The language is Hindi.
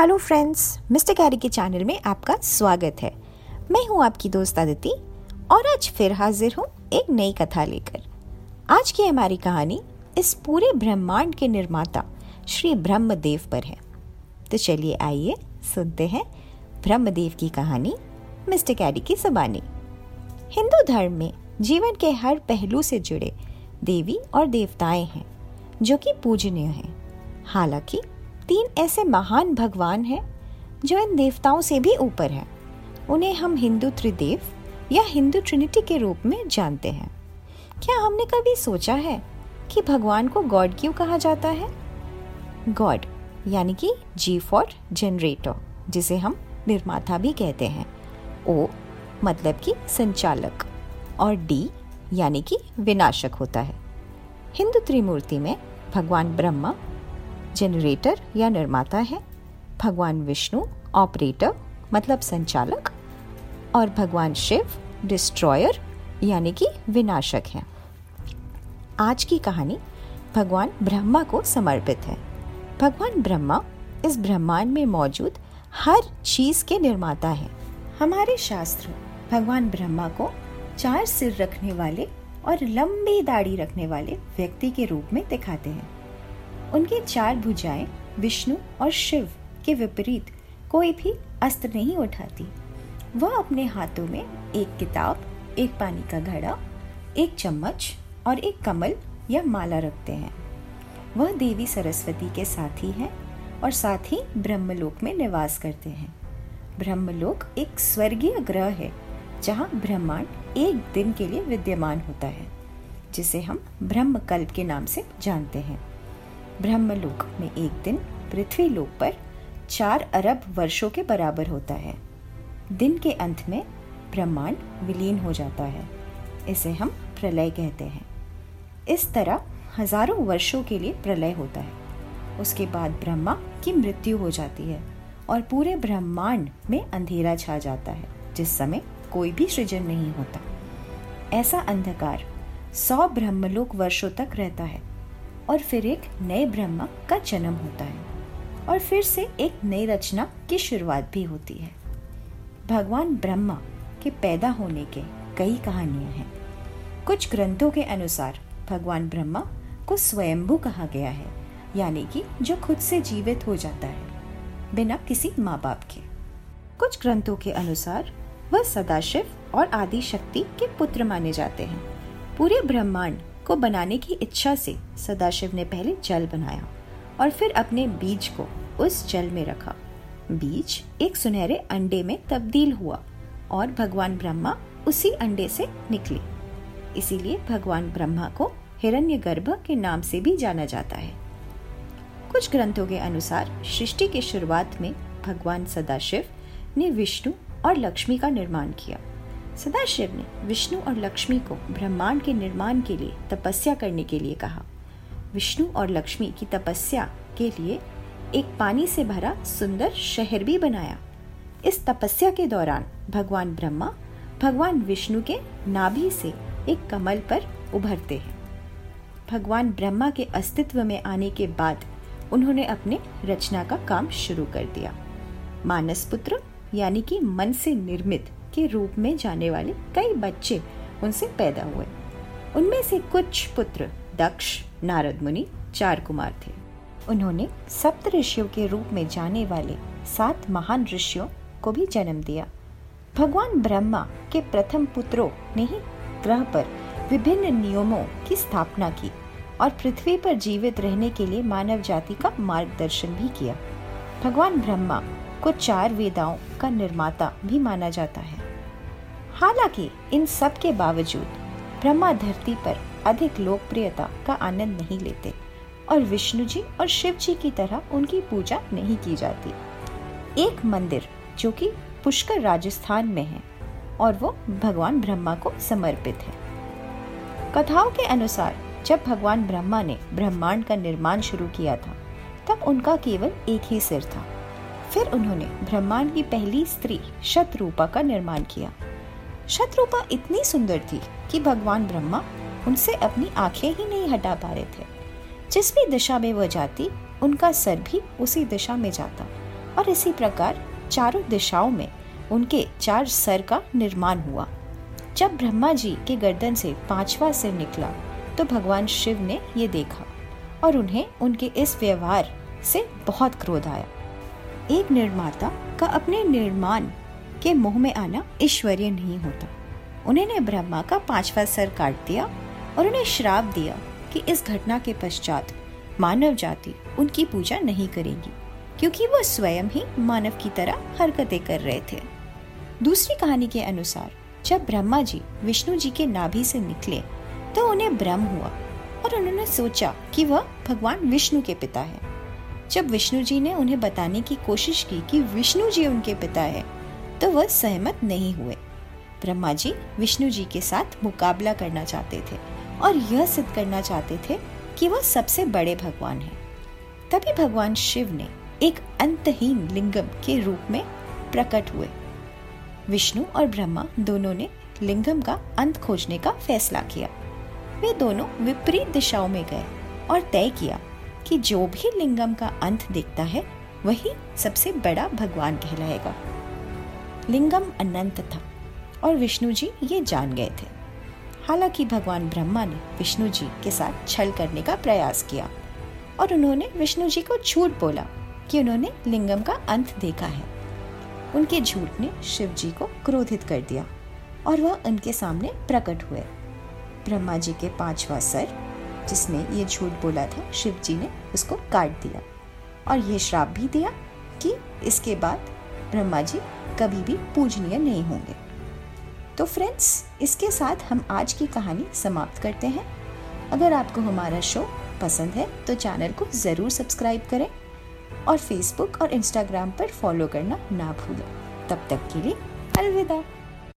हेलो फ्रेंड्स, मिस्टर कैरी के चैनल में आपका स्वागत है। मैं हूँ आपकी दोस्त अदिति और आज फिर हाजिर हूँ एक नई कथा लेकर। आज की हमारी कहानी इस पूरे ब्रह्मांड के निर्माता श्री ब्रह्मदेव पर है। तो चलिए आइए, सुनते हैं ब्रह्मदेव की कहानी, मिस्टर कैरी की जबानी। हिंदू धर्म में जीवन के हर पहलू से जुड़े देवी और देवताएँ हैं, जो कि पूजनीय हैं। हालाँकि तीन ऐसे महान भगवान हैं जो इन देवताओं से भी ऊपर हैं। उन्हें हम हिंदू त्रिदेव या हिंदू ट्रिनिटी के रूप में जानते हैं। क्या हमने कभी सोचा है कि भगवान को गॉड क्यों कहा जाता है? गॉड, यानी कि जी फॉर जनरेटर, जिसे हम निर्माता भी कहते हैं। ओ मतलब कि संचालक, और डी, यानी कि विनाशक होता है। हिंदू त्रिमूर्ति में भगवान ब्रह्मा जनरेटर या निर्माता है। भगवान विष्णु ऑपरेटर मतलब संचालक, और भगवान शिव डिस्ट्रॉयर यानी कि विनाशक हैं। आज की कहानी भगवान ब्रह्मा को समर्पित है। भगवान ब्रह्मा इस ब्रह्मांड में मौजूद हर चीज़ के निर्माता है। हमारे शास्त्र भगवान ब्रह्मा को चार सिर रखने वाले और लंबी दाढ़ी रखने वाले व्यक्ति के रूप में दिखाते हैं। उनकी चार भुजाएँ, विष्णु और शिव के विपरीत कोई भी अस्त्र नहीं उठाती। वह अपने हाथों में एक किताब, एक पानी का घड़ा, एक चम्मच और एक कमल या माला रखते हैं। वह देवी सरस्वती के साथी हैं और साथ ही ब्रह्मलोक में निवास करते हैं। ब्रह्मलोक एक स्वर्गीय ग्रह है, जहाँ ब्रह्मांड एक दिन के लिए विद्यमान होता है, जिसे हम ब्रह्मकल्प के नाम से जानते हैं। ब्रह्मलोक में एक दिन पृथ्वी लोक पर चार अरब वर्षों के बराबर होता है। दिन के अंत में ब्रह्मांड विलीन हो जाता है, इसे हम प्रलय कहते हैं। इस तरह हज़ारों वर्षों के लिए प्रलय होता है। उसके बाद ब्रह्मा की मृत्यु हो जाती है और पूरे ब्रह्मांड में अंधेरा छा जाता है, जिस समय कोई भी सृजन नहीं होता। ऐसा अंधकार सौ ब्रह्मलोक वर्षों तक रहता है। और फिर एक नए ब्रह्मा का जन्म होता है। और फिर से एक नई रचना की शुरुआत भी होती है। भगवान ब्रह्मा के पैदा होने के कई कहानियाँ हैं। कुछ ग्रंथों के अनुसार भगवान ब्रह्मा को स्वयंभू कहा गया है, यानी कि जो खुद से जीवित हो जाता है, बिना किसी माँ बाप के। कुछ ग्रंथों के अनुसार वह सदाशिव और आदि शक्ति के पुत्र माने जाते हैं। पूरे ब्रह्मांड को बनाने की इच्छा से सदाशिव ने पहले जल बनाया और फिर अपने बीज को उस जल में रखा। बीज एक सुनहरे अंडे में तब्दील हुआ और भगवान ब्रह्मा उसी अंडे से निकले। इसीलिए भगवान ब्रह्मा को हिरण्यगर्भ के नाम से भी जाना जाता है। कुछ ग्रंथों के अनुसार सृष्टि की शुरुआत में भगवान सदाशिव ने विष्णु और लक्ष्मी का निर्माण किया। सदाशिव ने विष्णु और लक्ष्मी को ब्रह्मांड के निर्माण के लिए तपस्या करने के लिए कहा। विष्णु और लक्ष्मी की तपस्या के लिए एक पानी से भरा सुंदर शहर भी बनाया। इस तपस्या के दौरान भगवान ब्रह्मा, भगवान विष्णु के नाभि से एक कमल पर उभरते हैं। भगवान ब्रह्मा के अस्तित्व में आने के बाद उन्होंने अपने रचना का काम शुरू कर दिया। मानस पुत्र, यानी कि मन से निर्मित के रूप में जाने वाले कई बच्चे उनसे पैदा हुए। उनमें से कुछ पुत्र दक्ष, नारद मुनि, चार कुमार थे। उन्होंने सप्त ऋषियों के रूप में जाने वाले सात महान ऋषियों को भी जन्म दिया। भगवान ब्रह्मा के प्रथम पुत्रों ने ही ग्रह पर विभिन्न नियमों की स्थापना की और पृथ्वी पर जीवित रहने के लिए मानव जाति का मार्गदर्शन भी किया। भगवान ब्रह्मा को चार वेदाओं का निर्माता भी माना जाता है। हालाँकि, इन सब के बावजूद, ब्रह्मा धरती पर अधिक लोकप्रियता का आनंद नहीं लेते और विष्णु जी और शिव जी की तरह उनकी पूजा नहीं की जाती। एक मंदिर जो कि पुष्कर राजस्थान में है और वो भगवान ब्रह्मा को समर्पित है। कथाओं के अनुसार, जब भगवान ब्रह्मा ने ब्रह्मांड का निर्माण शुरू किया था, तब उनका केवल एक ही सिर था। फिर उन्होंने ब्रह्मांड की पहली स्त्री शतरूपा का निर्माण किया। शत्रुपा इतनी सुंदर थी कि भगवान ब्रह्मा उनसे अपनी आँखें ही नहीं हटा पा रहे थे। जिस भी दिशा में वह जाती, उनका सर भी उसी दिशा में जाता और इसी प्रकार चारों दिशाओं में उनके चार सर का निर्माण हुआ। जब ब्रह्मा जी के गर्दन से पांचवा सिर निकला तो भगवान शिव ने ये देखा और उन्हें उनके इस व्यवहार से बहुत क्रोध आया। एक निर्माता का अपने निर्माण के मुँह में आना ईश्वरीय नहीं होता। उन्होंने ब्रह्मा का पांचवा सर काट दिया और उन्हें श्राप दिया कि इस घटना के पश्चात मानव जाति उनकी पूजा नहीं करेगी, क्योंकि वो स्वयं ही मानव की तरह हरकतें कर रहे थे। दूसरी कहानी के अनुसार, जब ब्रह्मा जी विष्णु जी के नाभि से निकले तो उन्हें भ्रम हुआ और उन्होंने सोचा कि वह भगवान विष्णु के पिता है। जब विष्णु जी ने उन्हें बताने की कोशिश की कि विष्णु जी उनके पिता है तो वह सहमत नहीं हुए। ब्रह्मा जी विष्णु जी के साथ मुकाबला करना चाहते थे और यह सिद्ध करना चाहते थे कि वह सबसे बड़े भगवान हैं। तभी भगवान शिव ने एक अंतहीन लिंगम के रूप में प्रकट हुए। विष्णु और ब्रह्मा दोनों ने लिंगम का अंत खोजने का फैसला किया। वे दोनों विपरीत दिशाओं में गए और तय किया कि जो भी लिंगम का अंत देखता है, वही सबसे बड़ा भगवान कहलाएगा। लिंगम अनंत था और विष्णु जी ये जान गए थे। हालाँकि भगवान ब्रह्मा ने विष्णु जी के साथ छल करने का प्रयास किया और उन्होंने विष्णु जी को झूठ बोला कि उन्होंने लिंगम का अंत देखा है। उनके झूठ ने शिव जी को क्रोधित कर दिया और वह उनके सामने प्रकट हुए। ब्रह्मा जी के पांचवा सर, जिसने ये झूठ बोला था शिव जी ने उसको काट दिया और ये श्राप भी दिया कि इसके बाद ब्रह्मा जी कभी भी पूजनीय नहीं होंगे। तो फ्रेंड्स इसके साथ हम आज की कहानी समाप्त करते हैं। अगर आपको हमारा शो पसंद है तो चैनल को ज़रूर सब्सक्राइब करें और फेसबुक और इंस्टाग्राम पर फॉलो करना ना भूलें। तब तक के लिए अलविदा।